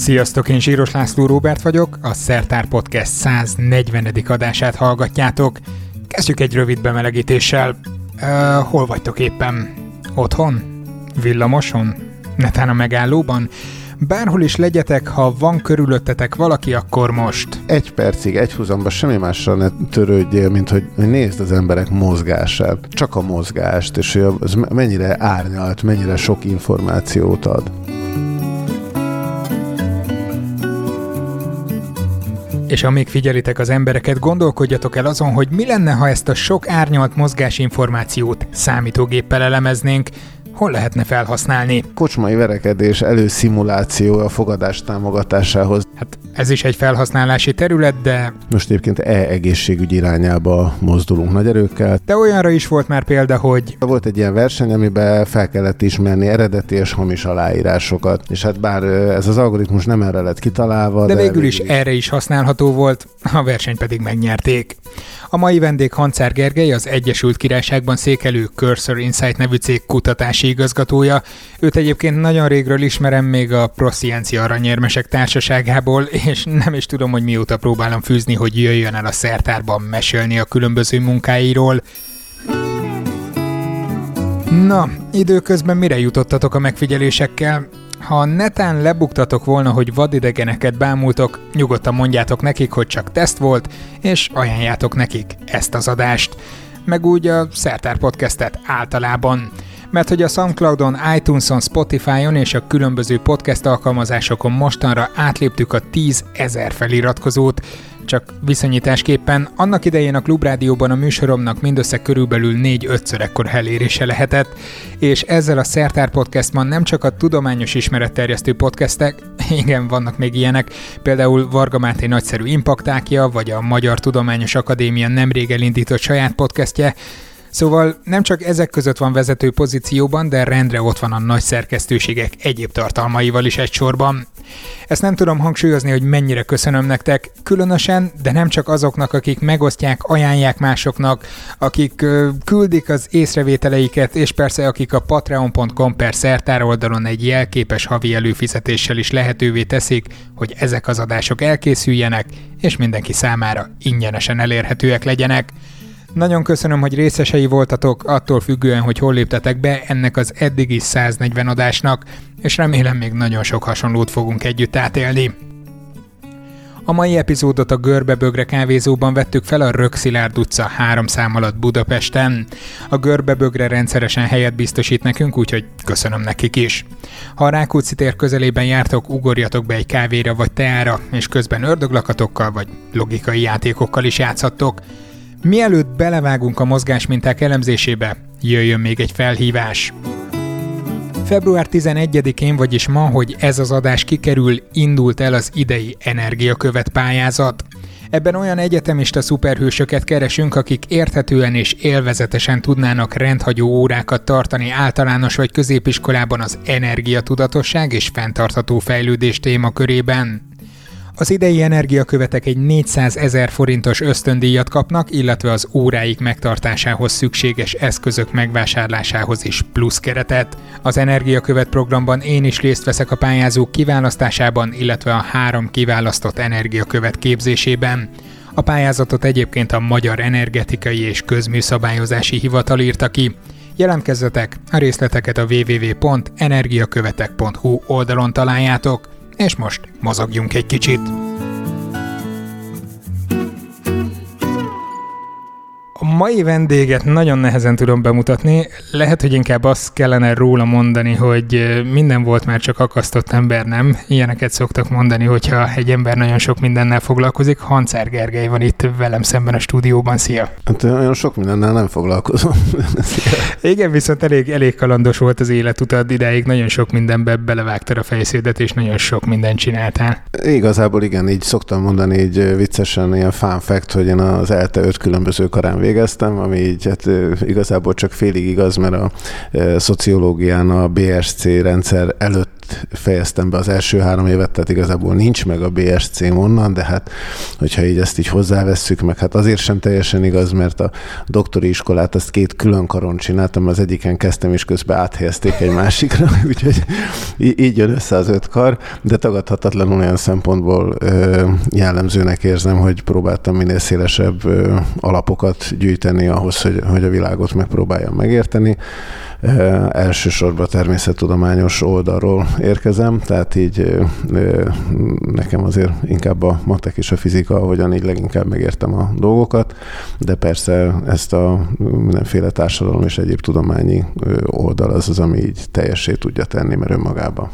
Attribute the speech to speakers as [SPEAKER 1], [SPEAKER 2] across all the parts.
[SPEAKER 1] Sziasztok, én Zsíros László Róbert vagyok, a Szertár Podcast 140. adását hallgatjátok. Kezdjük egy rövid bemelegítéssel. Uh, hol vagytok éppen? Otthon? Villamoson? Netán a megállóban? Bárhol is legyetek, ha van körülöttetek valaki, akkor most.
[SPEAKER 2] Egy percig, egy húzamba semmi mással ne törődjél, mint hogy nézd az emberek mozgását. Csak a mozgást, és hogy az mennyire árnyalt, mennyire sok információt ad.
[SPEAKER 1] És amíg figyelitek az embereket, gondolkodjatok el azon, hogy mi lenne, ha ezt a sok árnyalt mozgásinformációt számítógéppel elemeznénk, hol lehetne felhasználni?
[SPEAKER 2] Kocsmai verekedés előszimuláció a fogadás támogatásához.
[SPEAKER 1] Hát ez is egy felhasználási terület, de...
[SPEAKER 2] Most egyébként e-egészségügy irányába mozdulunk nagy erőkkel.
[SPEAKER 1] De olyanra is volt már példa, hogy...
[SPEAKER 2] Volt egy ilyen verseny, amiben fel kellett ismerni eredeti és hamis aláírásokat. És hát bár ez az algoritmus nem erre lett kitalálva,
[SPEAKER 1] de, de végül is, is erre is használható volt, a verseny pedig megnyerték. A mai vendég Hancár Gergely, az Egyesült Királyságban székelő Cursor Insight nevű cég kutatási igazgatója. Őt egyébként nagyon régről ismerem még a Prosciencia aranyérmesek társaságából, és nem is tudom, hogy mióta próbálom fűzni, hogy jöjjön el a szertárban mesélni a különböző munkáiról. Na, időközben mire jutottatok a megfigyelésekkel? Ha netán lebuktatok volna, hogy vadidegeneket bámultok, nyugodtan mondjátok nekik, hogy csak teszt volt, és ajánljátok nekik ezt az adást. Meg úgy a Szertár Podcastet általában mert hogy a Soundcloudon, iTunes-on, Spotify-on és a különböző podcast alkalmazásokon mostanra átléptük a 10 ezer feliratkozót, csak viszonyításképpen annak idején a Klubrádióban a műsoromnak mindössze körülbelül 4-5-ször ekkor elérése lehetett, és ezzel a Szertár Podcastban nem csak a tudományos ismeretterjesztő podcastek, igen, vannak még ilyenek, például Varga Máté nagyszerű impaktákja, vagy a Magyar Tudományos Akadémia nemrég elindított saját podcastje, Szóval nem csak ezek között van vezető pozícióban, de rendre ott van a nagy szerkesztőségek egyéb tartalmaival is egy sorban. Ezt nem tudom hangsúlyozni, hogy mennyire köszönöm nektek, különösen, de nem csak azoknak, akik megosztják, ajánlják másoknak, akik küldik az észrevételeiket, és persze akik a patreon.com per szertár oldalon egy jelképes havi előfizetéssel is lehetővé teszik, hogy ezek az adások elkészüljenek, és mindenki számára ingyenesen elérhetőek legyenek. Nagyon köszönöm, hogy részesei voltatok, attól függően, hogy hol léptetek be ennek az eddigi 140 adásnak, és remélem még nagyon sok hasonlót fogunk együtt átélni. A mai epizódot a Görbebögre kávézóban vettük fel a Rökszilárd utca három szám alatt Budapesten. A Görbebögre rendszeresen helyet biztosít nekünk, úgyhogy köszönöm nekik is. Ha a Rákóczi tér közelében jártok, ugorjatok be egy kávéra vagy teára, és közben ördöglakatokkal vagy logikai játékokkal is játszhattok. Mielőtt belevágunk a mozgásminták elemzésébe, jöjjön még egy felhívás. Február 11-én, vagyis ma, hogy ez az adás kikerül, indult el az idei energiakövet pályázat. Ebben olyan egyetemista szuperhősöket keresünk, akik érthetően és élvezetesen tudnának rendhagyó órákat tartani általános vagy középiskolában az energiatudatosság és fenntartható fejlődés témakörében. Az idei energiakövetek egy 400 ezer forintos ösztöndíjat kapnak, illetve az óráik megtartásához szükséges eszközök megvásárlásához is plusz keretet. Az energiakövet programban én is részt veszek a pályázók kiválasztásában, illetve a három kiválasztott energiakövet képzésében. A pályázatot egyébként a Magyar Energetikai és Közműszabályozási Hivatal írta ki. Jelentkezzetek, a részleteket a www.energiakövetek.hu oldalon találjátok és most mozogjunk egy kicsit. A mai vendéget nagyon nehezen tudom bemutatni. Lehet, hogy inkább azt kellene róla mondani, hogy minden volt már csak akasztott ember, nem? Ilyeneket szoktak mondani, hogyha egy ember nagyon sok mindennel foglalkozik. Hancár Gergely van itt velem szemben a stúdióban. Szia!
[SPEAKER 2] Hát olyan sok mindennel nem foglalkozom.
[SPEAKER 1] Igen, viszont elég, elég kalandos volt az életutad idáig, nagyon sok mindenbe belevágtad a fejszédet, és nagyon sok mindent csináltál.
[SPEAKER 2] Igazából igen, így szoktam mondani így viccesen, ilyen fun fact, hogy én az ELTE öt különböző karán végeztem, ami így hát igazából csak félig igaz, mert a szociológián a BSC rendszer előtt itt fejeztem be az első három évet, tehát igazából nincs meg a BSC onnan, de hát hogyha így ezt így hozzávesszük, meg hát azért sem teljesen igaz, mert a doktori iskolát azt két külön karon csináltam, az egyiken kezdtem, és közben áthelyezték egy másikra, úgyhogy így jön össze az öt kar, de tagadhatatlanul olyan szempontból jellemzőnek érzem, hogy próbáltam minél szélesebb alapokat gyűjteni ahhoz, hogy, hogy a világot megpróbáljam megérteni. Elsősorban természettudományos oldalról érkezem, tehát így nekem azért inkább a matek és a fizika, ahogyan így leginkább megértem a dolgokat, de persze ezt a mindenféle társadalom és egyéb tudományi oldal az az, ami így teljessé tudja tenni, mert önmagában.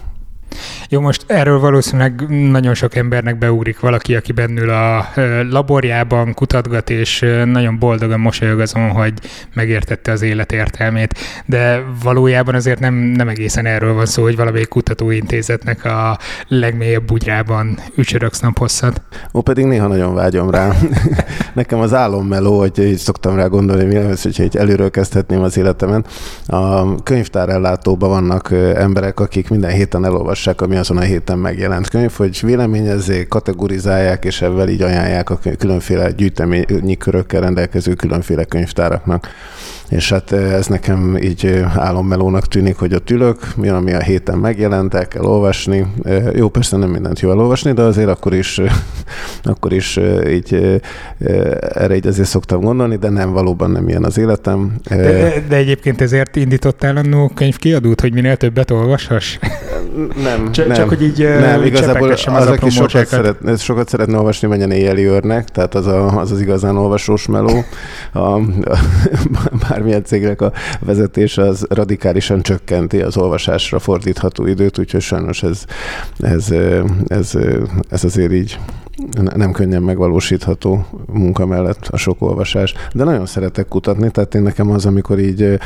[SPEAKER 1] Jó, most erről valószínűleg nagyon sok embernek beugrik valaki, aki bennül a laborjában kutatgat, és nagyon boldogan mosolyog azon, hogy megértette az élet értelmét, de valójában azért nem, nem egészen erről van szó, hogy valamelyik kutatóintézetnek a legmélyebb bugyrában ücsöröksz naphosszat.
[SPEAKER 2] Ó, pedig néha nagyon vágyom rá. Nekem az álommeló, hogy így szoktam rá gondolni, mi lesz, hogyha előről kezdhetném az életemen. A könyvtárellátóban vannak emberek, akik minden héten elolvassák a ami azon a héten megjelent könyv, hogy véleményezzék, kategorizálják, és ebben így ajánlják a különféle gyűjteményi körökkel rendelkező különféle könyvtáraknak és hát eh, ez nekem így eh, álommelónak tűnik, hogy ott ülök, mi ami a héten megjelent, el kell olvasni. Eh, jó, persze nem mindent jó elolvasni, de azért akkor is, akkor is így erre így azért szoktam gondolni, de nem, valóban nem ilyen az életem.
[SPEAKER 1] De, de egyébként ezért indítottál annó könyvkiadót, hogy minél többet olvashass?
[SPEAKER 2] Nem,
[SPEAKER 1] csak,
[SPEAKER 2] nem.
[SPEAKER 1] Csak, hogy így
[SPEAKER 2] nem, igazából az, az aki sokat, szeret, sokat szeretne olvasni, menjen éjjeli őrnek, tehát az a, az, az igazán olvasós meló. A, a, bármilyen cégnek a vezetése az radikálisan csökkenti az olvasásra fordítható időt, úgyhogy sajnos ez, ez, ez, ez azért így nem könnyen megvalósítható munka mellett a sok olvasás, de nagyon szeretek kutatni, tehát én nekem az, amikor így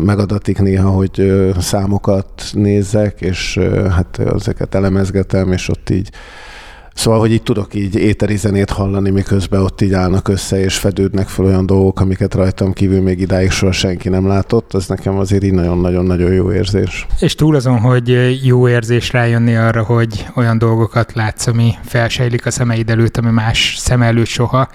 [SPEAKER 2] megadatik néha, hogy számokat nézzek, és hát ezeket elemezgetem, és ott így Szóval, hogy így tudok így éteri zenét hallani, miközben ott így állnak össze, és fedődnek fel olyan dolgok, amiket rajtam kívül még idáig soha senki nem látott, az nekem azért így nagyon-nagyon-nagyon jó érzés.
[SPEAKER 1] És túl azon, hogy jó érzés rájönni arra, hogy olyan dolgokat látsz, ami felsejlik a szemeid előtt, ami más szem előtt soha,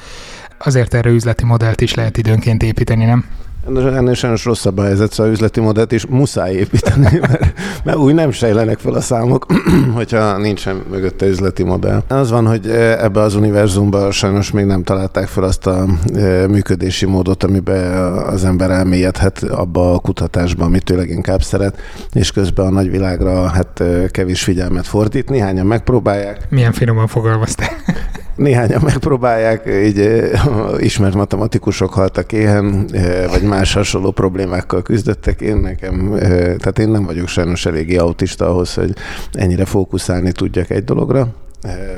[SPEAKER 1] azért erre üzleti modellt is lehet időnként építeni, nem?
[SPEAKER 2] Ennél sajnos rosszabb a helyzet, szóval üzleti modellt is muszáj építeni, mert, mert úgy nem sejlenek fel a számok, hogyha nincsen mögötte üzleti modell. Az van, hogy e, ebbe az univerzumban sajnos még nem találták fel azt a e, működési módot, amiben az ember elmélyedhet abba a kutatásba, amit tőleg inkább szeret, és közben a nagyvilágra hát e, kevés figyelmet fordít. Néhányan megpróbálják.
[SPEAKER 1] Milyen finoman fogalmaztál.
[SPEAKER 2] Néhányan megpróbálják, így ismert matematikusok haltak éhen, vagy más hasonló problémákkal küzdöttek. Én nekem, tehát én nem vagyok sajnos eléggé autista ahhoz, hogy ennyire fókuszálni tudjak egy dologra.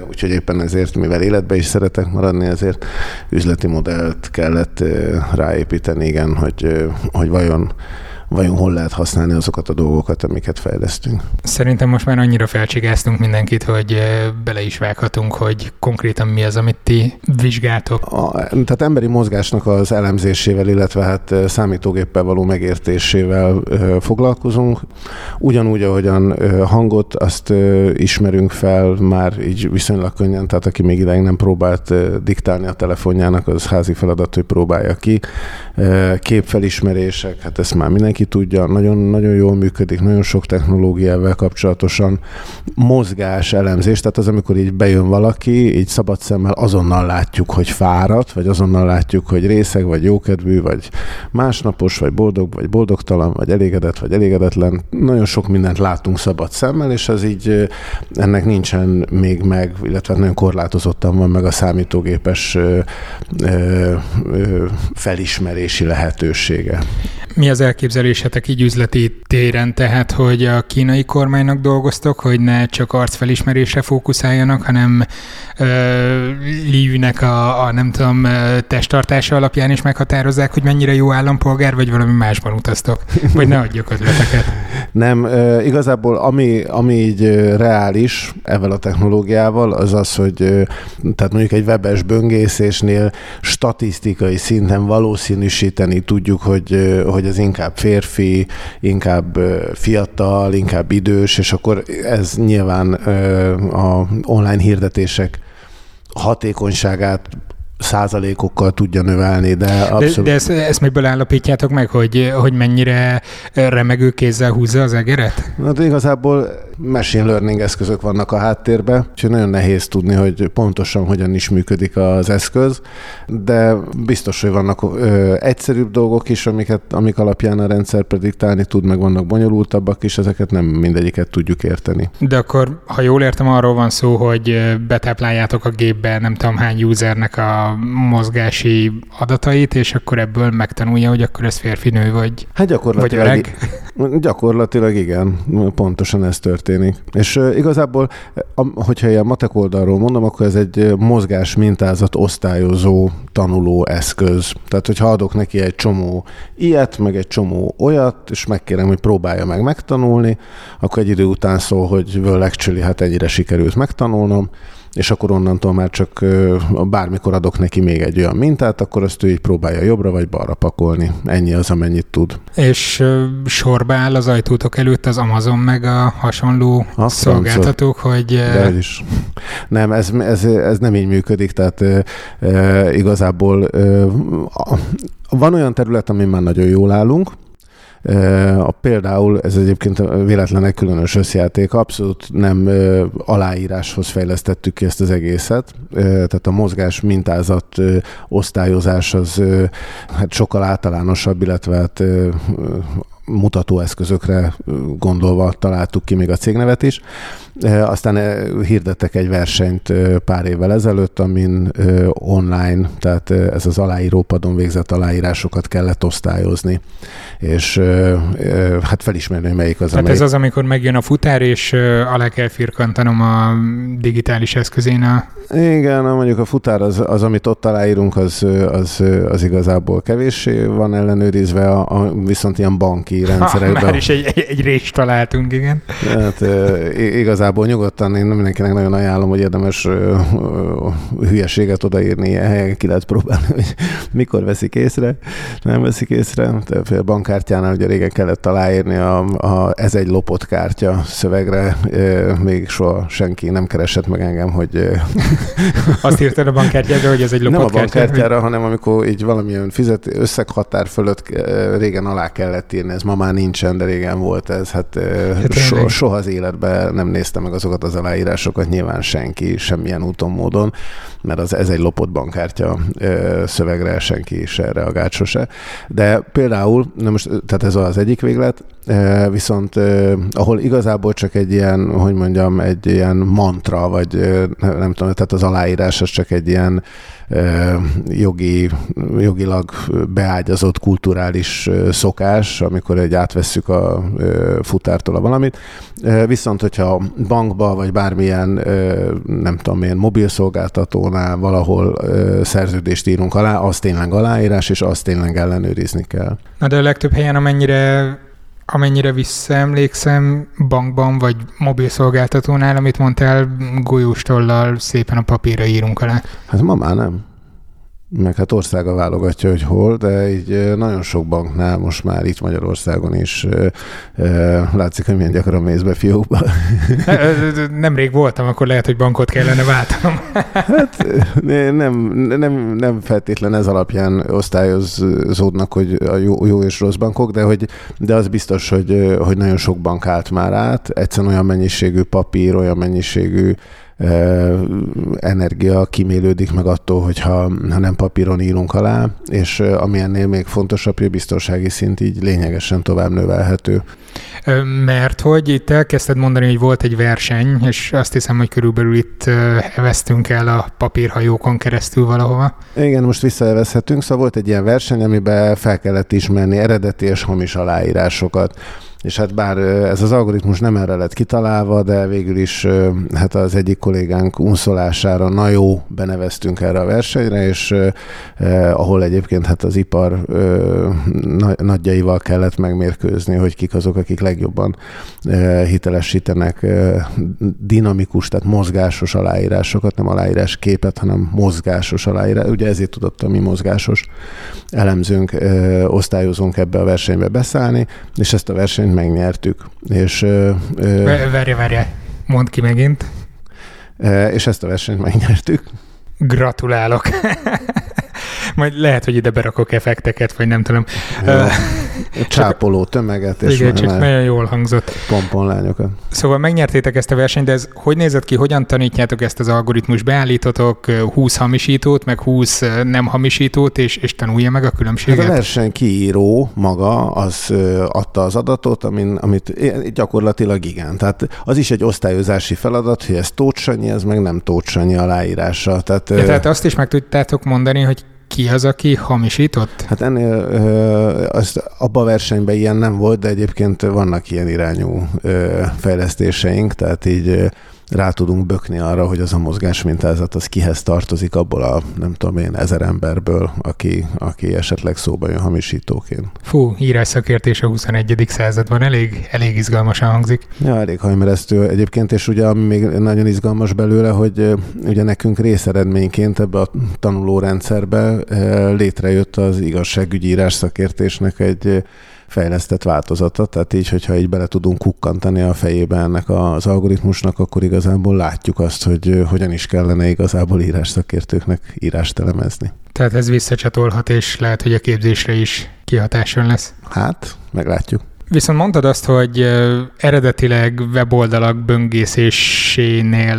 [SPEAKER 2] Úgyhogy éppen ezért, mivel életbe is szeretek maradni, ezért üzleti modellt kellett ráépíteni, igen, hogy, hogy vajon vajon hol lehet használni azokat a dolgokat, amiket fejlesztünk.
[SPEAKER 1] Szerintem most már annyira felcsigáztunk mindenkit, hogy bele is vághatunk, hogy konkrétan mi az, amit ti vizsgáltok.
[SPEAKER 2] A, tehát emberi mozgásnak az elemzésével, illetve hát számítógéppel való megértésével foglalkozunk. Ugyanúgy, ahogyan hangot, azt ismerünk fel már így viszonylag könnyen, tehát aki még ideig nem próbált diktálni a telefonjának, az házi feladat, hogy próbálja ki. Képfelismerések, hát ezt már mindenki mindenki tudja, nagyon-nagyon jól működik, nagyon sok technológiával kapcsolatosan. Mozgás elemzés, tehát az, amikor így bejön valaki, így szabad szemmel azonnal látjuk, hogy fáradt, vagy azonnal látjuk, hogy részeg, vagy jókedvű, vagy másnapos, vagy boldog, vagy boldogtalan, vagy elégedett, vagy elégedetlen. Nagyon sok mindent látunk szabad szemmel, és ez így ennek nincsen még meg, illetve nagyon korlátozottan van meg a számítógépes ö, ö, ö, felismerési lehetősége.
[SPEAKER 1] Mi az elképzelésetek így üzleti téren, tehát, hogy a kínai kormánynak dolgoztok, hogy ne csak arcfelismerésre fókuszáljanak, hanem Liűnek a, a, nem tudom, testtartása alapján is meghatározzák, hogy mennyire jó állampolgár, vagy valami másban utaztok? Vagy ne adjuk ötleteket?
[SPEAKER 2] Nem, igazából ami, ami így reális ezzel a technológiával, az az, hogy tehát mondjuk egy webes böngészésnél statisztikai szinten valószínűsíteni tudjuk, hogy, hogy ez inkább férfi, inkább fiatal, inkább idős, és akkor ez nyilván a online hirdetések hatékonyságát százalékokkal tudja növelni, de abszolút...
[SPEAKER 1] De, de ezt, ezt miből állapítjátok meg, hogy, hogy mennyire remegő kézzel húzza az egeret?
[SPEAKER 2] Hát igazából machine learning eszközök vannak a háttérben, úgyhogy nagyon nehéz tudni, hogy pontosan hogyan is működik az eszköz, de biztos, hogy vannak ö, egyszerűbb dolgok is, amiket, amik alapján a rendszer prediktálni tud, meg vannak bonyolultabbak is, ezeket nem mindegyiket tudjuk érteni.
[SPEAKER 1] De akkor, ha jól értem, arról van szó, hogy betápláljátok a gépbe nem tudom hány usernek a mozgási adatait, és akkor ebből megtanulja, hogy akkor ez férfi-nő vagy,
[SPEAKER 2] hát gyakorlatilag,
[SPEAKER 1] vagy öreg?
[SPEAKER 2] Gyakorlatilag igen, pontosan ez történik. És igazából, hogyha ilyen matek oldalról mondom, akkor ez egy mozgás mintázat osztályozó tanuló eszköz. Tehát, hogyha adok neki egy csomó ilyet, meg egy csomó olyat, és megkérem, hogy próbálja meg megtanulni, akkor egy idő után szól, hogy well, actually, hát ennyire sikerült megtanulnom, és akkor onnantól már csak bármikor adok neki még egy olyan mintát, akkor azt ő így próbálja jobbra vagy balra pakolni. Ennyi az, amennyit tud.
[SPEAKER 1] És sorba áll az ajtótok előtt az Amazon meg a hasonló a szolgáltatók, hogy...
[SPEAKER 2] De is. Nem, ez, ez, ez nem így működik, tehát e, igazából e, van olyan terület, amin már nagyon jól állunk, a, például ez egyébként véletlenek különös összjáték, abszolút nem aláíráshoz fejlesztettük ki ezt az egészet, tehát a mozgás mintázat osztályozás az hát sokkal általánosabb, illetve hát mutatóeszközökre gondolva találtuk ki még a cégnevet is. Aztán hirdettek egy versenyt pár évvel ezelőtt, amin online, tehát ez az aláírópadon végzett aláírásokat kellett osztályozni, és hát felismerni, hogy melyik az,
[SPEAKER 1] Tehát amelyik... ez az, amikor megjön a futár, és alá kell firkantanom a digitális eszközén a...
[SPEAKER 2] Igen, mondjuk a futár az, az amit ott aláírunk, az, az, az igazából kevéssé van ellenőrizve, a, a, viszont ilyen banki rendszerekben...
[SPEAKER 1] Ha, már is egy, egy, egy részt találtunk, igen.
[SPEAKER 2] Hát, igaz, igazából nyugodtan én mindenkinek nagyon ajánlom, hogy érdemes hülyeséget odaírni ilyen helyen, ki lehet próbálni, hogy mikor veszik észre, nem veszik észre. A bankkártyánál ugye régen kellett aláírni a, a ez egy lopott kártya szövegre, még soha senki nem keresett meg engem, hogy...
[SPEAKER 1] Azt írtad a bankkártyára, hogy ez egy lopott
[SPEAKER 2] Nem a bankkártyára, hanem amikor így valamilyen fizet, összeghatár fölött régen alá kellett írni, ez ma már nincsen, de régen volt ez. Hát, hát so, soha az életben nem néztem meg azokat az aláírásokat, nyilván senki, semmilyen úton, módon, mert az, ez egy lopott bankkártya szövegre senki se reagált sose. De például, na most, tehát ez az egyik véglet, viszont ahol igazából csak egy ilyen, hogy mondjam, egy ilyen mantra, vagy nem tudom, tehát az aláírás az csak egy ilyen jogi, jogilag beágyazott kulturális szokás, amikor egy átvesszük a futártól a valamit. Viszont, hogyha bankba, vagy bármilyen, nem tudom én, mobilszolgáltatónál valahol szerződést írunk alá, az tényleg aláírás, és azt tényleg ellenőrizni kell.
[SPEAKER 1] Na de a legtöbb helyen, amennyire amennyire visszaemlékszem, bankban vagy mobilszolgáltatónál, amit mondtál, golyóstollal szépen a papírra írunk alá.
[SPEAKER 2] Hát ma már nem meg hát országa válogatja, hogy hol, de így nagyon sok banknál most már itt Magyarországon is látszik, hogy milyen gyakran mész be fiókba.
[SPEAKER 1] Nemrég voltam, akkor lehet, hogy bankot kellene váltanom.
[SPEAKER 2] Hát nem, nem, nem feltétlen ez alapján osztályozódnak, hogy a jó, jó és rossz bankok, de, hogy, de az biztos, hogy, hogy nagyon sok bank állt már át. Egyszerűen olyan mennyiségű papír, olyan mennyiségű energia kimélődik meg attól, hogyha ha nem papíron írunk alá, és ami ennél még fontosabb, hogy a biztonsági szint így lényegesen tovább növelhető.
[SPEAKER 1] Mert hogy itt elkezdted mondani, hogy volt egy verseny, és azt hiszem, hogy körülbelül itt vesztünk el a papírhajókon keresztül valahova.
[SPEAKER 2] Igen, most visszaevezhetünk, szóval volt egy ilyen verseny, amiben fel kellett ismerni eredeti és hamis aláírásokat és hát bár ez az algoritmus nem erre lett kitalálva, de végül is hát az egyik kollégánk unszolására na jó, beneveztünk erre a versenyre, és eh, ahol egyébként hát az ipar eh, nagyjaival kellett megmérkőzni, hogy kik azok, akik legjobban eh, hitelesítenek eh, dinamikus, tehát mozgásos aláírásokat, nem aláírás képet, hanem mozgásos aláírás. Ugye ezért tudott a mi mozgásos elemzőnk, eh, osztályozónk ebbe a versenybe beszállni, és ezt a versenyt megnyertük. És,
[SPEAKER 1] várja, várja, mondd ki megint.
[SPEAKER 2] És ezt a versenyt megnyertük.
[SPEAKER 1] Gratulálok! Majd lehet, hogy ide berakok effekteket, vagy nem tudom.
[SPEAKER 2] Ja, csápoló tömeget,
[SPEAKER 1] és igen, csak nagyon jól hangzott.
[SPEAKER 2] Pomponlányokat.
[SPEAKER 1] Szóval megnyertétek ezt a versenyt, de ez hogy nézett ki, hogyan tanítjátok ezt az algoritmus? Beállítotok 20 hamisítót, meg 20 nem hamisítót, és, és tanulja meg a különbséget?
[SPEAKER 2] Ez a verseny kiíró maga az adta az adatot, amin, amit gyakorlatilag igen. Tehát az is egy osztályozási feladat, hogy ez Tóth ez meg nem Tóth aláírása.
[SPEAKER 1] Tehát, ja, tehát azt is meg tudtátok mondani, hogy ki az, aki hamisított?
[SPEAKER 2] Hát ennél az, abba a versenyben ilyen nem volt, de egyébként vannak ilyen irányú fejlesztéseink, tehát így rá tudunk bökni arra, hogy az a mozgás mintázat az kihez tartozik abból a, nem tudom én, ezer emberből, aki, aki esetleg szóba jön hamisítóként.
[SPEAKER 1] Fú, szakértés a 21. században elég, elég izgalmasan hangzik.
[SPEAKER 2] Ja, elég hajmeresztő egyébként, és ugye ami még nagyon izgalmas belőle, hogy ugye nekünk részeredményként ebbe a tanulórendszerbe létrejött az igazságügyi írás szakértésnek egy fejlesztett változata, tehát így, hogyha így bele tudunk kukkantani a fejébe ennek az algoritmusnak, akkor igazából látjuk azt, hogy hogyan is kellene igazából írás szakértőknek írást elemezni.
[SPEAKER 1] Tehát ez visszacsatolhat, és lehet, hogy a képzésre is kihatáson lesz.
[SPEAKER 2] Hát, meglátjuk.
[SPEAKER 1] Viszont mondtad azt, hogy eredetileg weboldalak böngészésénél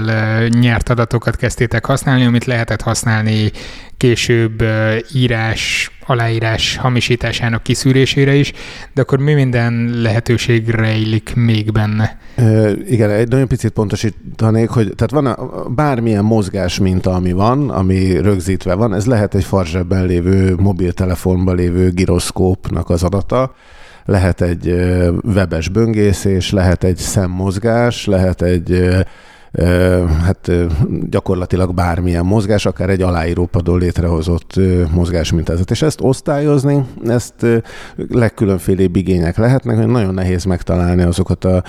[SPEAKER 1] nyert adatokat kezdtétek használni, amit lehetett használni később írás, aláírás hamisításának kiszűrésére is, de akkor mi minden lehetőség rejlik még benne?
[SPEAKER 2] E, igen, egy nagyon picit pontosítanék, hogy tehát van a, bármilyen mozgás minta, ami van, ami rögzítve van, ez lehet egy farzsebben lévő, mobiltelefonban lévő giroszkópnak az adata, lehet egy webes böngészés, lehet egy szemmozgás, lehet egy hát gyakorlatilag bármilyen mozgás, akár egy aláírópadon létrehozott mozgásmintázat. És ezt osztályozni, ezt legkülönfélébb igények lehetnek, hogy nagyon nehéz megtalálni azokat a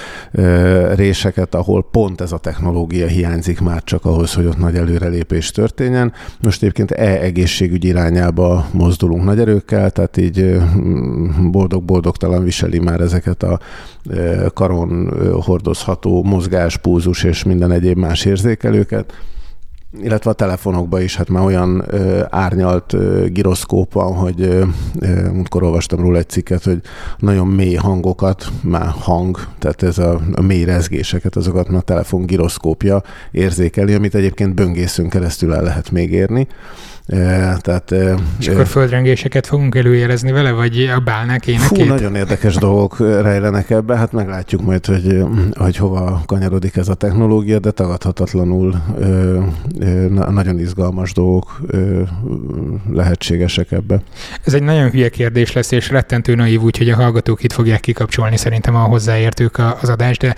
[SPEAKER 2] réseket, ahol pont ez a technológia hiányzik már csak ahhoz, hogy ott nagy előrelépés történjen. Most egyébként e-egészségügy irányába mozdulunk nagy erőkkel, tehát így boldog-boldogtalan viseli már ezeket a karon hordozható mozgás, púzus és minden egyéb más érzékelőket, illetve a telefonokban is, hát már olyan ö, árnyalt ö, giroszkóp van, hogy ö, múltkor olvastam róla egy cikket, hogy nagyon mély hangokat, már hang, tehát ez a, a mély rezgéseket, azokat már a telefon giroszkópja érzékeli, amit egyébként böngészünk keresztül el lehet még érni.
[SPEAKER 1] Tehát, és akkor földrengéseket fogunk előjelezni vele, vagy a bálnák énekét?
[SPEAKER 2] Fú, nagyon érdekes dolgok rejlenek ebbe, hát meglátjuk majd, hogy, hogy hova kanyarodik ez a technológia, de tagadhatatlanul nagyon izgalmas dolgok lehetségesek ebbe.
[SPEAKER 1] Ez egy nagyon hülye kérdés lesz, és rettentő naív, úgyhogy a hallgatók itt fogják kikapcsolni szerintem a hozzáértők az adást, de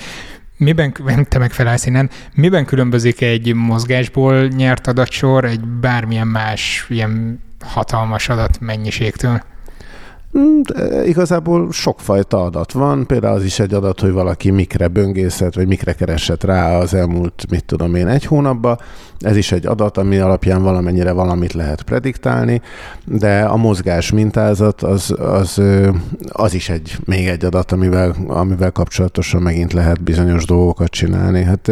[SPEAKER 1] miben, te meg innen, miben különbözik egy mozgásból nyert adatsor egy bármilyen más ilyen hatalmas adatmennyiségtől?
[SPEAKER 2] Hmm, de igazából sokfajta adat van, például az is egy adat, hogy valaki mikre böngészett, vagy mikre keresett rá az elmúlt, mit tudom én, egy hónapban. Ez is egy adat, ami alapján valamennyire valamit lehet prediktálni, de a mozgás mintázat az, az, az is egy, még egy adat, amivel, amivel kapcsolatosan megint lehet bizonyos dolgokat csinálni. Hát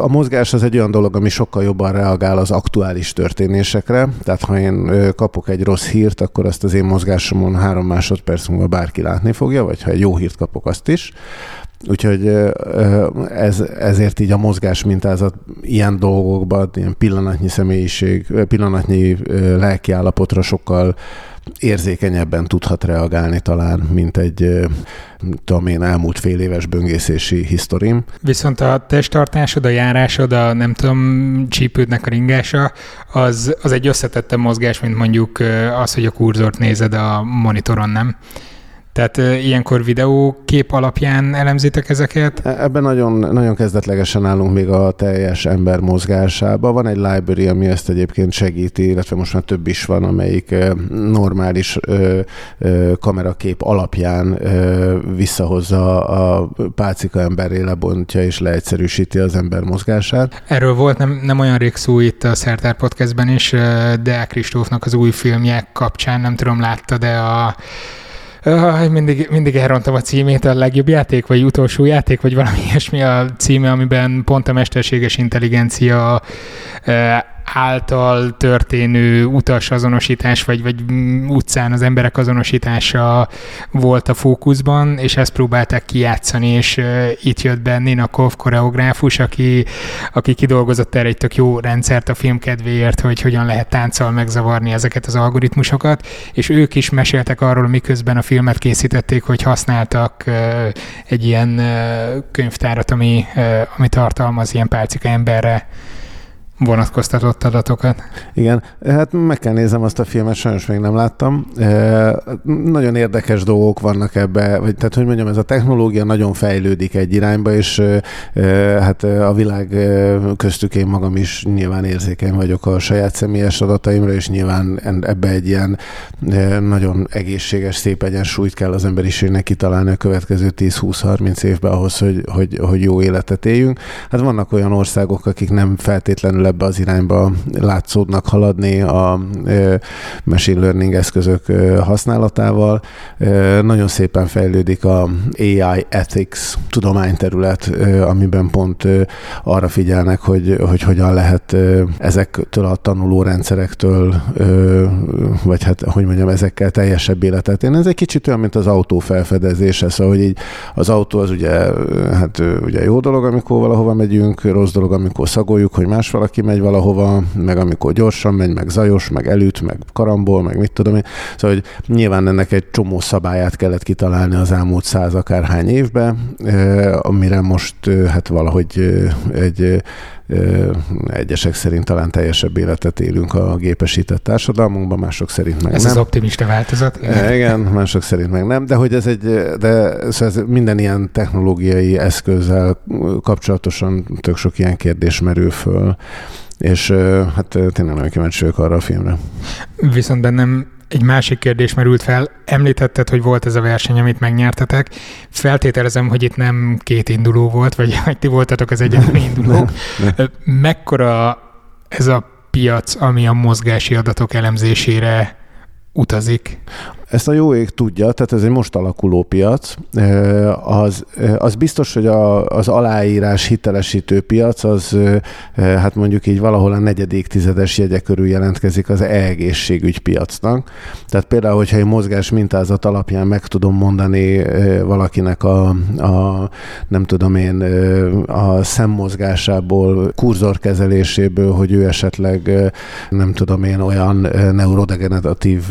[SPEAKER 2] a mozgás az egy olyan dolog, ami sokkal jobban reagál az aktuális történésekre, tehát ha én kapok egy rossz hírt, akkor azt az én mozgásomon három másodperc múlva bárki látni fogja, vagy ha egy jó hírt kapok, azt is. Úgyhogy ez, ezért így a mozgás mintázat ilyen dolgokban, ilyen pillanatnyi személyiség, pillanatnyi lelkiállapotra sokkal érzékenyebben tudhat reagálni talán, mint egy tudom én, elmúlt fél éves böngészési historim.
[SPEAKER 1] Viszont a testtartásod, a járásod, a nem tudom, csípődnek a ringása, az, az egy összetettebb mozgás, mint mondjuk az, hogy a kurzort nézed a monitoron, nem? Tehát ilyenkor videókép alapján elemzitek ezeket?
[SPEAKER 2] E, ebben nagyon, nagyon kezdetlegesen állunk még a teljes ember mozgásába. Van egy library, ami ezt egyébként segíti, illetve most már több is van, amelyik normális kamerakép alapján visszahozza a pálcika emberré, lebontja és leegyszerűsíti az ember mozgását.
[SPEAKER 1] Erről volt nem, nem olyan rég szó itt a Szertár Podcastben is, de Kristófnak az új filmje kapcsán, nem tudom, látta, de a Uh, mindig, mindig elrontam a címét, a legjobb játék, vagy utolsó játék, vagy valami ilyesmi a címe, amiben pont a mesterséges intelligencia uh, által történő utas azonosítás, vagy, vagy utcán az emberek azonosítása volt a fókuszban, és ezt próbálták kijátszani, és itt jött be Nina Kov koreográfus, aki, aki kidolgozott erre egy tök jó rendszert a film kedvéért, hogy hogyan lehet tánccal megzavarni ezeket az algoritmusokat, és ők is meséltek arról, miközben a filmet készítették, hogy használtak egy ilyen könyvtárat, ami, ami tartalmaz ilyen pálcika emberre vonatkoztatott adatokat.
[SPEAKER 2] Igen, hát meg kell nézem azt a filmet, sajnos még nem láttam. Nagyon érdekes dolgok vannak ebbe, vagy tehát hogy mondjam, ez a technológia nagyon fejlődik egy irányba, és hát a világ köztük én magam is nyilván érzékeny vagyok a saját személyes adataimra, és nyilván ebbe egy ilyen nagyon egészséges, szép egyensúlyt kell az emberiségnek kitalálni a következő 10-20-30 évben ahhoz, hogy, hogy, hogy jó életet éljünk. Hát vannak olyan országok, akik nem feltétlenül ebbe az irányba látszódnak haladni a machine learning eszközök használatával. Nagyon szépen fejlődik a AI ethics tudományterület, amiben pont arra figyelnek, hogy, hogy hogyan lehet ezektől a tanuló rendszerektől, vagy hát, hogy mondjam, ezekkel teljesebb életet én Ez egy kicsit olyan, mint az autó felfedezése, szóval, hogy így az autó az ugye, hát ugye jó dolog, amikor valahova megyünk, rossz dolog, amikor szagoljuk, hogy más valaki megy valahova, meg amikor gyorsan megy, meg zajos, meg elüt, meg karambol, meg mit tudom én. Szóval, hogy nyilván ennek egy csomó szabályát kellett kitalálni az elmúlt száz akárhány évben, amire most hát valahogy egy egyesek szerint talán teljesebb életet élünk a gépesített társadalmunkban, mások szerint meg
[SPEAKER 1] ez
[SPEAKER 2] nem.
[SPEAKER 1] Ez az optimista változat.
[SPEAKER 2] Igen. igen, mások szerint meg nem, de hogy ez egy, de szóval ez minden ilyen technológiai eszközzel kapcsolatosan tök sok ilyen kérdés merül föl, és hát tényleg nagyon kíváncsi vagyok arra a filmre.
[SPEAKER 1] Viszont bennem egy másik kérdés merült fel. Említetted, hogy volt ez a verseny, amit megnyertetek. Feltételezem, hogy itt nem két induló volt, vagy hogy ti voltatok az egyetlen indulók. Mekkora ez a piac, ami a mozgási adatok elemzésére utazik?
[SPEAKER 2] Ezt a jó ég tudja, tehát ez egy most alakuló piac. Az, az biztos, hogy a, az aláírás hitelesítő piac, az hát mondjuk így valahol a negyedik tizedes jegye körül jelentkezik az e-egészségügy piacnak. Tehát például, hogyha egy mozgás mintázat alapján meg tudom mondani valakinek a, a nem tudom én, a szemmozgásából, kurzorkezeléséből, hogy ő esetleg nem tudom én, olyan neurodegeneratív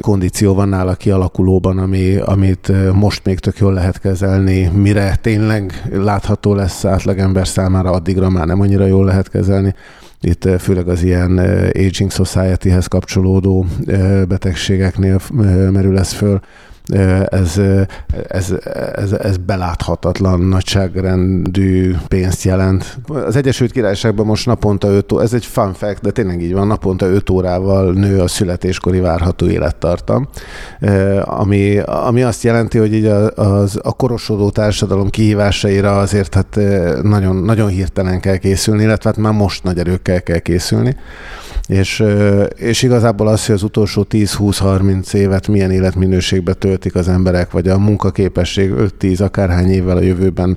[SPEAKER 2] kondíció van nála kialakulóban, ami, amit most még tök jól lehet kezelni, mire tényleg látható lesz átlagember számára, addigra már nem annyira jól lehet kezelni. Itt főleg az ilyen Aging Society-hez kapcsolódó betegségeknél merül ez föl ez, ez, ez, ez beláthatatlan nagyságrendű pénzt jelent. Az Egyesült Királyságban most naponta 5 ez egy fun fact, de tényleg így van, naponta 5 órával nő a születéskori várható élettartam, ami, ami azt jelenti, hogy így az, a korosodó társadalom kihívásaira azért hát nagyon, nagyon hirtelen kell készülni, illetve hát már most nagy erőkkel kell készülni. És, és igazából az, hogy az utolsó 10-20-30 évet milyen életminőségbe töltik az emberek, vagy a munkaképesség 5-10 akárhány évvel a jövőben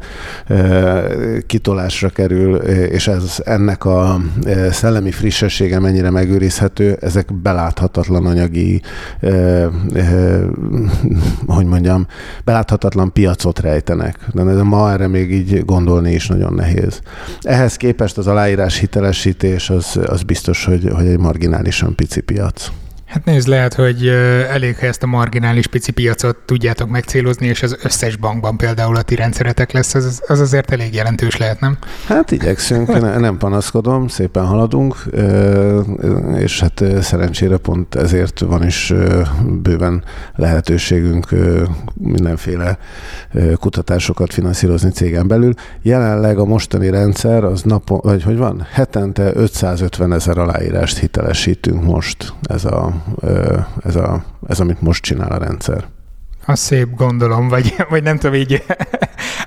[SPEAKER 2] kitolásra kerül, és ez ennek a szellemi frissessége mennyire megőrizhető, ezek beláthatatlan anyagi, hogy mondjam, beláthatatlan piacot rejtenek. De ma erre még így gondolni is nagyon nehéz. Ehhez képest az aláírás hitelesítés az, az biztos, hogy, hogy egy marginálisan pici piac.
[SPEAKER 1] Hát nézd, lehet, hogy elég, ha ezt a marginális pici piacot tudjátok megcélozni, és az összes bankban például a ti rendszeretek lesz, az, az azért elég jelentős lehet, nem?
[SPEAKER 2] Hát igyekszünk, nem panaszkodom, szépen haladunk, és hát szerencsére pont ezért van is bőven lehetőségünk mindenféle kutatásokat finanszírozni cégen belül. Jelenleg a mostani rendszer az napon, vagy hogy van, hetente 550 ezer aláírást hitelesítünk most. Ez a ez, a, ez, amit most csinál a rendszer.
[SPEAKER 1] A szép gondolom, vagy, vagy nem tudom, így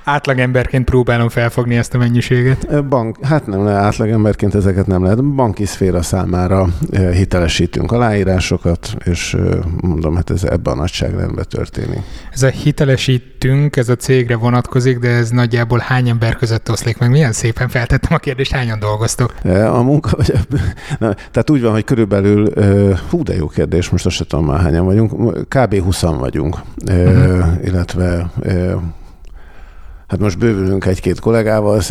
[SPEAKER 1] átlagemberként próbálom felfogni ezt a mennyiséget.
[SPEAKER 2] Bank, hát nem, átlagemberként ezeket nem lehet. Banki szféra számára hitelesítünk aláírásokat, és mondom, hát ez ebben a nagyságrendben történik.
[SPEAKER 1] Ez a hitelesítünk, ez a cégre vonatkozik, de ez nagyjából hány ember között oszlik meg? Milyen szépen feltettem a kérdést, hányan dolgoztok?
[SPEAKER 2] A munka, vagy na, tehát úgy van, hogy körülbelül, hú, de jó kérdés, most azt sem tudom már hányan vagyunk, kb. 20 vagyunk, uh-huh. illetve Hát most bővülünk egy-két kollégával,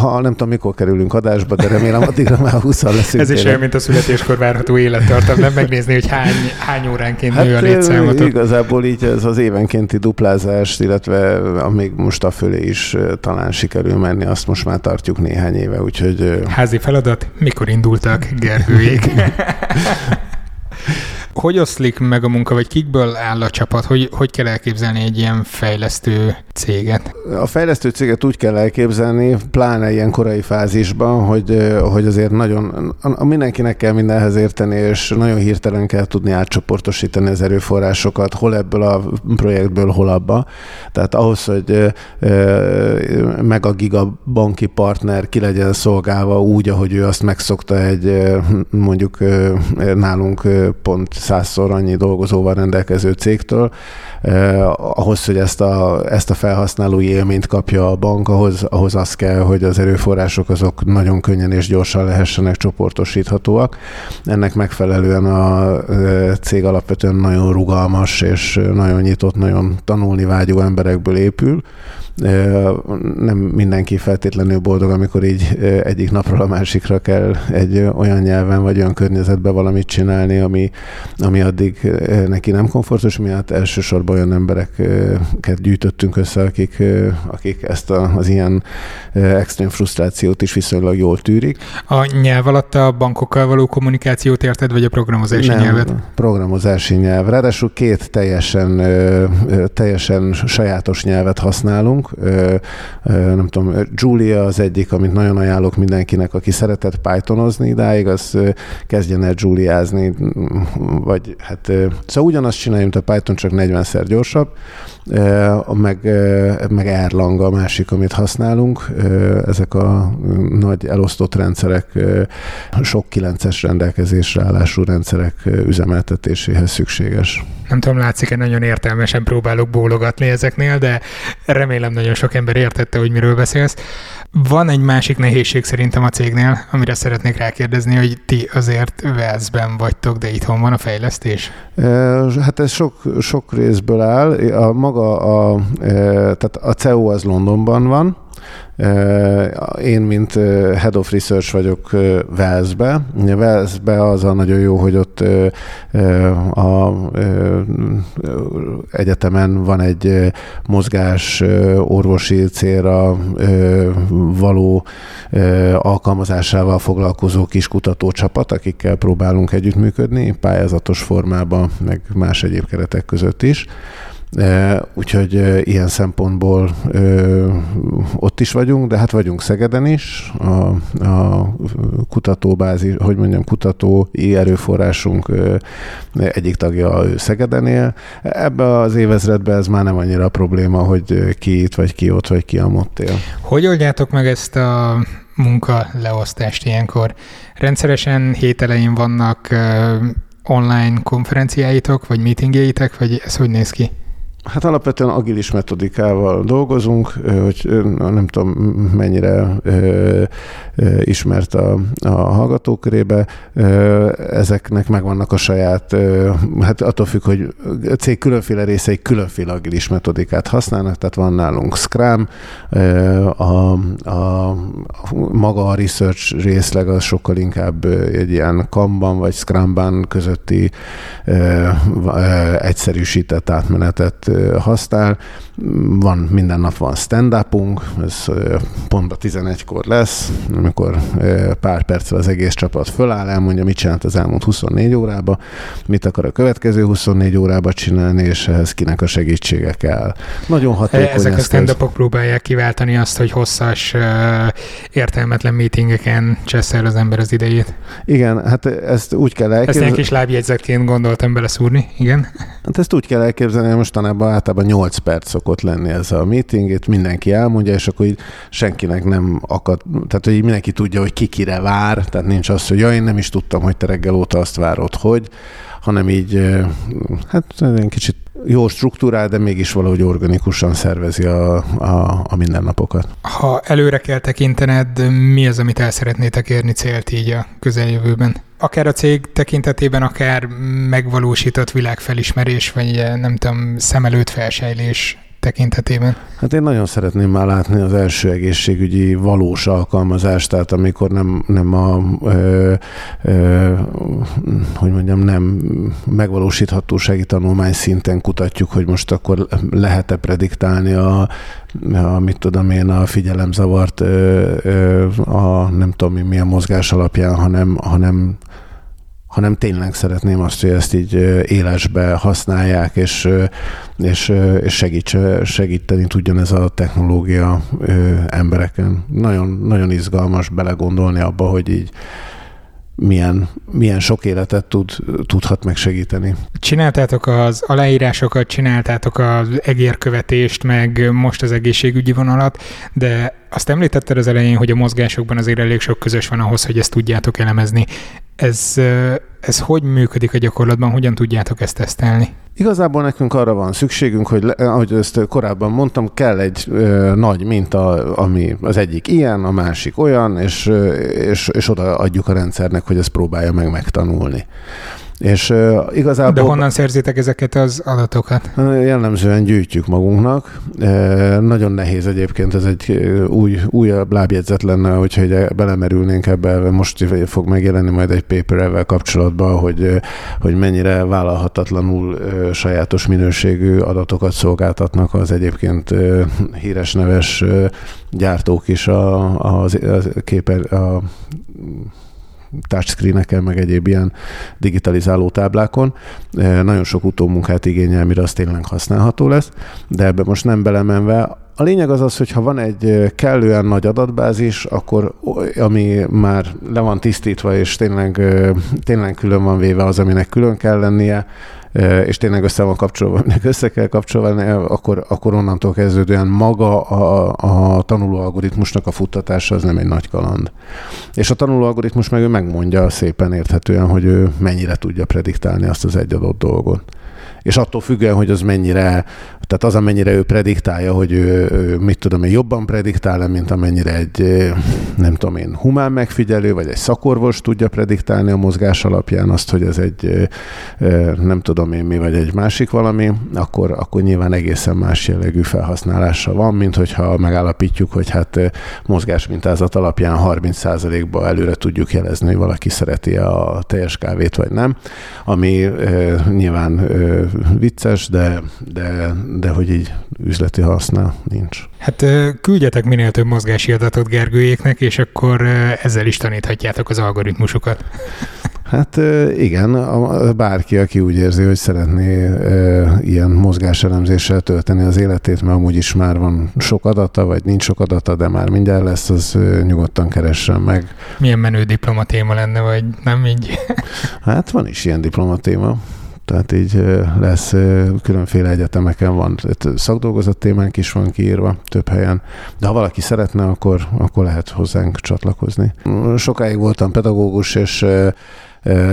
[SPEAKER 2] ha nem tudom, mikor kerülünk adásba, de remélem addigra már 20 leszünk.
[SPEAKER 1] Ez is olyan, mint a születéskor várható élettartam, nem megnézni, hogy hány, hány óránként hát nő a létszámotok.
[SPEAKER 2] Igazából így ez az évenkénti duplázás, illetve még most a fölé is talán sikerül menni, azt most már tartjuk néhány éve, úgyhogy...
[SPEAKER 1] Házi feladat, mikor indultak Gergőjék? Hogy oszlik meg a munka, vagy kikből áll a csapat? Hogy, hogy kell elképzelni egy ilyen fejlesztő céget?
[SPEAKER 2] A fejlesztő céget úgy kell elképzelni, pláne ilyen korai fázisban, hogy, hogy azért nagyon, mindenkinek kell mindenhez érteni, és nagyon hirtelen kell tudni átcsoportosítani az erőforrásokat, hol ebből a projektből, hol abba. Tehát ahhoz, hogy meg a gigabanki partner ki legyen szolgálva úgy, ahogy ő azt megszokta egy mondjuk nálunk pont százszor annyi dolgozóval rendelkező cégtől, eh, ahhoz, hogy ezt a, ezt a felhasználói élményt kapja a bank, ahhoz, ahhoz az kell, hogy az erőforrások azok nagyon könnyen és gyorsan lehessenek csoportosíthatóak. Ennek megfelelően a eh, cég alapvetően nagyon rugalmas és nagyon nyitott, nagyon tanulni vágyó emberekből épül, nem mindenki feltétlenül boldog, amikor így egyik napról a másikra kell egy olyan nyelven vagy olyan környezetben valamit csinálni, ami, ami addig neki nem komfortos, miatt elsősorban olyan embereket gyűjtöttünk össze, akik, akik ezt a, az ilyen extrém frusztrációt is viszonylag jól tűrik.
[SPEAKER 1] A nyelv alatt a bankokkal való kommunikációt érted, vagy a programozási nem, nyelvet?
[SPEAKER 2] programozási nyelv. Ráadásul két teljesen, teljesen sajátos nyelvet használunk, nem tudom, Julia az egyik, amit nagyon ajánlok mindenkinek, aki szeretett Pythonozni idáig, az kezdjen el Juliázni, vagy hát szóval ugyanazt csinálja, mint a Python, csak 40-szer gyorsabb, meg, meg Erlang a másik, amit használunk. Ezek a nagy elosztott rendszerek, sok 9-es rendelkezésre állású rendszerek üzemeltetéséhez szükséges.
[SPEAKER 1] Nem tudom, látszik-e, nagyon értelmesen próbálok bólogatni ezeknél, de remélem nagyon sok ember értette, hogy miről beszélsz. Van egy másik nehézség szerintem a cégnél, amire szeretnék rákérdezni, hogy ti azért Velszben vagytok, de itthon van a fejlesztés?
[SPEAKER 2] Hát ez sok, sok részből áll. A maga a, tehát a CEO az Londonban van, én, mint Head of Research vagyok Velszbe. Velszbe az a nagyon jó, hogy ott a egyetemen van egy mozgás orvosi célra való alkalmazásával foglalkozó kis kutatócsapat, akikkel próbálunk együttműködni, pályázatos formában, meg más egyéb keretek között is. Úgyhogy ilyen szempontból ott is vagyunk, de hát vagyunk Szegeden is, a, a kutatóbázis, hogy mondjam, kutatói erőforrásunk egyik tagja Szegeden él. Ebbe az évezredben ez már nem annyira probléma, hogy ki itt, vagy ki ott, vagy ki amott él.
[SPEAKER 1] Hogy oldjátok meg ezt a munka leosztást ilyenkor? Rendszeresen hételein vannak online konferenciáitok, vagy meetingjeitek, vagy ez hogy néz ki?
[SPEAKER 2] Hát alapvetően agilis metodikával dolgozunk, hogy nem tudom mennyire ismert a, a hallgatók. Ezeknek megvannak a saját, hát attól függ, hogy a cég különféle részei különféle agilis metodikát használnak, tehát van nálunk Scrum, a, a, maga a research részleg az sokkal inkább egy ilyen Kanban vagy Scrumban közötti egyszerűsített átmenetet használ. Van, minden nap van stand-upunk, ez pont a 11-kor lesz, amikor pár perccel az egész csapat föláll, elmondja, mit csinált az elmúlt 24 órába, mit akar a következő 24 órába csinálni, és ehhez kinek a segítsége kell. Nagyon hatékony
[SPEAKER 1] Ezek a stand próbálják kiváltani azt, hogy hosszas, értelmetlen meetingeken cseszel az ember az idejét.
[SPEAKER 2] Igen, hát ezt úgy kell elképzelni.
[SPEAKER 1] Ezt egy kis lábjegyzetként gondoltam beleszúrni, igen.
[SPEAKER 2] Hát ezt úgy kell elképzelni, hogy mostanában általában 8 perc szokott lenni ez a meeting, itt mindenki elmondja, és akkor így senkinek nem akad, tehát hogy mindenki tudja, hogy ki kire vár, tehát nincs az, hogy ja, én nem is tudtam, hogy te reggel óta azt várod, hogy, hanem így, hát egy kicsit jó struktúrál, de mégis valahogy organikusan szervezi a, a, a mindennapokat.
[SPEAKER 1] Ha előre kell tekintened, mi az, amit el szeretnétek érni célt így a közeljövőben? Akár a cég tekintetében, akár megvalósított világfelismerés, vagy nem tudom, szem előtt felsejlés tekintetében?
[SPEAKER 2] Hát én nagyon szeretném már látni az első egészségügyi valós alkalmazást, tehát amikor nem, nem a, ö, ö, hogy mondjam, nem megvalósíthatósági tanulmány szinten kutatjuk, hogy most akkor lehet-e prediktálni a, a mit tudom én, a figyelemzavart ö, ö, a nem tudom milyen mozgás alapján, hanem, hanem hanem tényleg szeretném azt, hogy ezt így élesbe használják, és, és, és segíts, segíteni tudjon ez a technológia embereken. Nagyon, nagyon izgalmas belegondolni abba, hogy így milyen, milyen sok életet tud, tudhat megsegíteni.
[SPEAKER 1] Csináltátok az aláírásokat, csináltátok az egérkövetést, meg most az egészségügyi vonalat, de azt említetted az elején, hogy a mozgásokban azért elég sok közös van ahhoz, hogy ezt tudjátok elemezni. Ez, ez hogy működik a gyakorlatban, hogyan tudjátok ezt tesztelni?
[SPEAKER 2] Igazából nekünk arra van szükségünk, hogy ahogy ezt korábban mondtam, kell egy ö, nagy minta, ami az egyik ilyen, a másik olyan, és, és, és oda adjuk a rendszernek, hogy ezt próbálja meg megtanulni. És uh, igazából...
[SPEAKER 1] De honnan szerzitek ezeket az adatokat?
[SPEAKER 2] Jellemzően gyűjtjük magunknak. Uh, nagyon nehéz egyébként, ez egy új, újabb lábjegyzet lenne, hogyha belemerülnénk ebbe, most fog megjelenni majd egy paper ezzel kapcsolatban, hogy, hogy mennyire vállalhatatlanul sajátos minőségű adatokat szolgáltatnak az egyébként híres neves gyártók is a, a, a, képer, a touchscreeneken, meg egyéb ilyen digitalizáló táblákon. Eh, nagyon sok utómunkát igényel, mire az tényleg használható lesz, de ebbe most nem belemenve, a lényeg az az, hogy ha van egy kellően nagy adatbázis, akkor ami már le van tisztítva, és tényleg, eh, tényleg külön van véve az, aminek külön kell lennie, és tényleg össze van kapcsolva, aminek össze kell kapcsolni, akkor, akkor onnantól kezdődően maga a, a tanuló algoritmusnak a futtatása az nem egy nagy kaland. És a tanuló algoritmus meg ő megmondja szépen érthetően, hogy ő mennyire tudja prediktálni azt az egy adott dolgot és attól függően, hogy az mennyire, tehát az, amennyire ő prediktálja, hogy ő, mit tudom én, jobban prediktál mint amennyire egy, nem tudom én, humán megfigyelő, vagy egy szakorvos tudja prediktálni a mozgás alapján azt, hogy ez egy, nem tudom én mi, vagy egy másik valami, akkor, akkor nyilván egészen más jellegű felhasználása van, mint hogyha megállapítjuk, hogy hát mozgás mintázat alapján 30%-ba előre tudjuk jelezni, hogy valaki szereti a teljes kávét, vagy nem, ami nyilván vicces, de, de, de hogy így üzleti haszna nincs.
[SPEAKER 1] Hát küldjetek minél több mozgási adatot Gergőjéknek, és akkor ezzel is taníthatjátok az algoritmusokat.
[SPEAKER 2] Hát igen, bárki, aki úgy érzi, hogy szeretné ilyen mozgáselemzéssel tölteni az életét, mert amúgy is már van sok adata, vagy nincs sok adata, de már mindjárt lesz, az nyugodtan keressen meg.
[SPEAKER 1] Milyen menő diplomatéma lenne, vagy nem így?
[SPEAKER 2] Hát van is ilyen diplomatéma tehát így lesz különféle egyetemeken van, szakdolgozat témánk is van kiírva több helyen, de ha valaki szeretne, akkor, akkor lehet hozzánk csatlakozni. Sokáig voltam pedagógus, és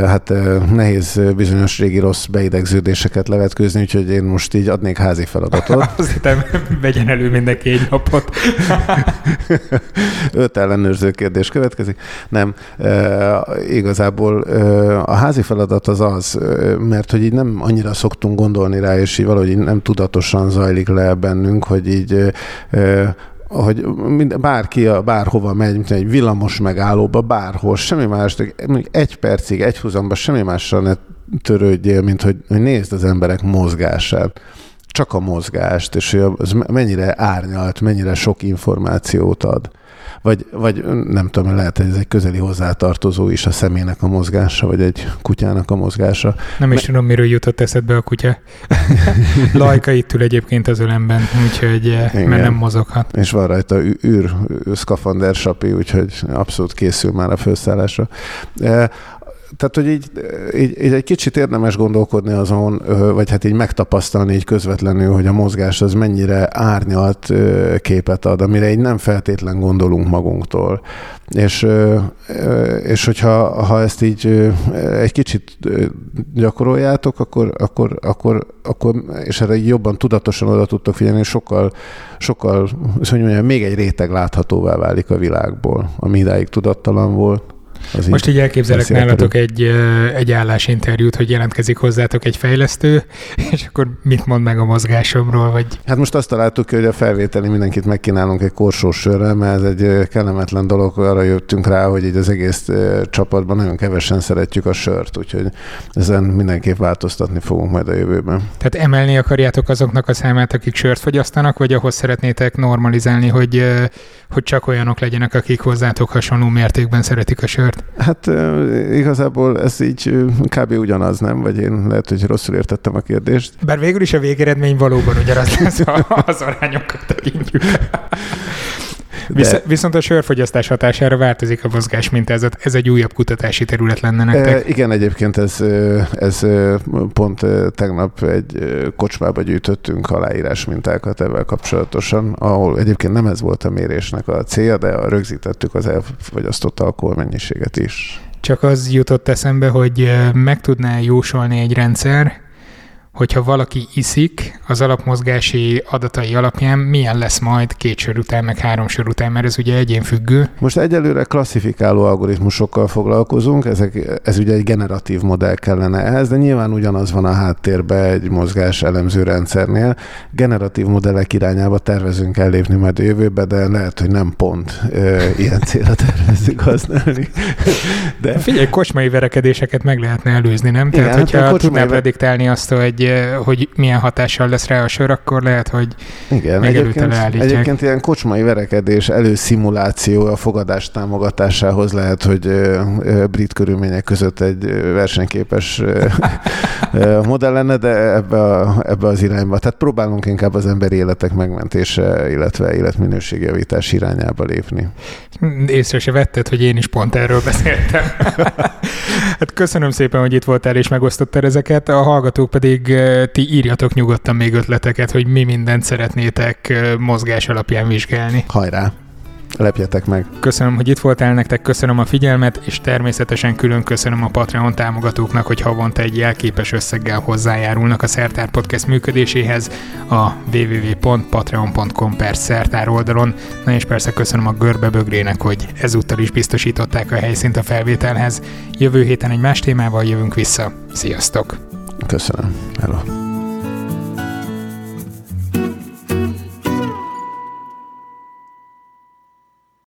[SPEAKER 2] hát nehéz bizonyos régi rossz beidegződéseket levetkőzni, úgyhogy én most így adnék házi feladatot.
[SPEAKER 1] Azt hittem, vegyen elő mindenki egy napot.
[SPEAKER 2] Öt ellenőrző kérdés következik. Nem, igazából a házi feladat az az, mert hogy így nem annyira szoktunk gondolni rá, és így valahogy így nem tudatosan zajlik le bennünk, hogy így hogy mind, bárki a, bárhova megy, mint egy villamos megállóba, bárhol, semmi más, de egy percig, egy húzamba semmi mással ne törődjél, mint hogy, hogy nézd az emberek mozgását. Csak a mozgást, és hogy az mennyire árnyalt, mennyire sok információt ad vagy, vagy nem tudom, lehet, hogy ez egy közeli hozzátartozó is a személynek a mozgása, vagy egy kutyának a mozgása.
[SPEAKER 1] Nem is tudom, miről jutott eszedbe a kutya. Lajka itt ül egyébként az ölemben, úgyhogy eh, Igen. mert nem mozoghat.
[SPEAKER 2] És van rajta űr, szkafander sapi, úgyhogy abszolút készül már a felszállásra. Eh, tehát, hogy így, így, így egy kicsit érdemes gondolkodni azon, vagy hát így megtapasztalni így közvetlenül, hogy a mozgás az mennyire árnyalt képet ad, amire így nem feltétlen gondolunk magunktól. És, és hogyha ha ezt így egy kicsit gyakoroljátok, akkor, akkor, akkor, akkor és erre jobban tudatosan oda tudtok figyelni, sokkal, sokkal, hogy mondjam, még egy réteg láthatóvá válik a világból, ami idáig tudattalan volt.
[SPEAKER 1] Az Most így elképzelek nálatok egy, egy állásinterjút, hogy jelentkezik hozzátok egy fejlesztő, és akkor mit mond meg a mozgásomról? Vagy...
[SPEAKER 2] Hát most azt találtuk hogy a felvételi mindenkit megkínálunk egy korsós sörrel, mert ez egy kellemetlen dolog, arra jöttünk rá, hogy így az egész csapatban nagyon kevesen szeretjük a sört, úgyhogy ezen mindenképp változtatni fogunk majd a jövőben.
[SPEAKER 1] Tehát emelni akarjátok azoknak a számát, akik sört fogyasztanak, vagy ahhoz szeretnétek normalizálni, hogy, hogy csak olyanok legyenek, akik hozzátok hasonló mértékben szeretik a sört? Sört?
[SPEAKER 2] Hát igazából ez így kb. ugyanaz, nem? Vagy én lehet, hogy rosszul értettem a kérdést.
[SPEAKER 1] Bár végül is a végeredmény valóban ugyanaz lesz, ha az arányokat tekintjük. De... Viszont a sörfogyasztás hatására változik a mozgás mintázat. Ez egy újabb kutatási terület lenne nektek.
[SPEAKER 2] E, igen, egyébként ez, ez pont tegnap egy kocsmába gyűjtöttünk aláírás mintákat ebben kapcsolatosan, ahol egyébként nem ez volt a mérésnek a célja, de rögzítettük az elfogyasztott alkoholmennyiséget is.
[SPEAKER 1] Csak az jutott eszembe, hogy meg tudná jósolni egy rendszer, hogyha valaki iszik az alapmozgási adatai alapján, milyen lesz majd két sor után, meg három sor után, mert ez ugye egyénfüggő.
[SPEAKER 2] Most egyelőre klasszifikáló algoritmusokkal foglalkozunk, ezek, ez ugye egy generatív modell kellene ehhez, de nyilván ugyanaz van a háttérben egy mozgás elemző rendszernél. Generatív modellek irányába tervezünk ellépni majd a jövőbe, de lehet, hogy nem pont ö, ilyen célra tervezzük használni.
[SPEAKER 1] De... Figyelj, kocsmai verekedéseket meg lehetne előzni, nem? Igen, Tehát, hát hogyha tudnál prediktálni azt, hogy hogy milyen hatással lesz rá a sör, akkor lehet, hogy
[SPEAKER 2] Igen, egyébként, egyébként ilyen kocsmai verekedés előszimuláció a fogadás támogatásához lehet, hogy brit körülmények között egy versenyképes modell lenne, de ebbe, a, ebbe az irányba. Tehát próbálunk inkább az emberi életek megmentése, illetve életminőségjavítás irányába lépni.
[SPEAKER 1] Észre se vetted, hogy én is pont erről beszéltem. hát köszönöm szépen, hogy itt voltál és megosztottál ezeket, a hallgatók pedig ti írjatok nyugodtan még ötleteket, hogy mi mindent szeretnétek mozgás alapján vizsgálni.
[SPEAKER 2] Hajrá! lepjetek meg.
[SPEAKER 1] Köszönöm, hogy itt voltál nektek, köszönöm a figyelmet, és természetesen külön köszönöm a Patreon támogatóknak, hogy havonta egy jelképes összeggel hozzájárulnak a Szertár Podcast működéséhez a www.patreon.com per Szertár oldalon. Na és persze köszönöm a Görbe Bögrének, hogy ezúttal is biztosították a helyszínt a felvételhez. Jövő héten egy más témával jövünk vissza. Sziasztok!
[SPEAKER 2] Köszönöm. Hello.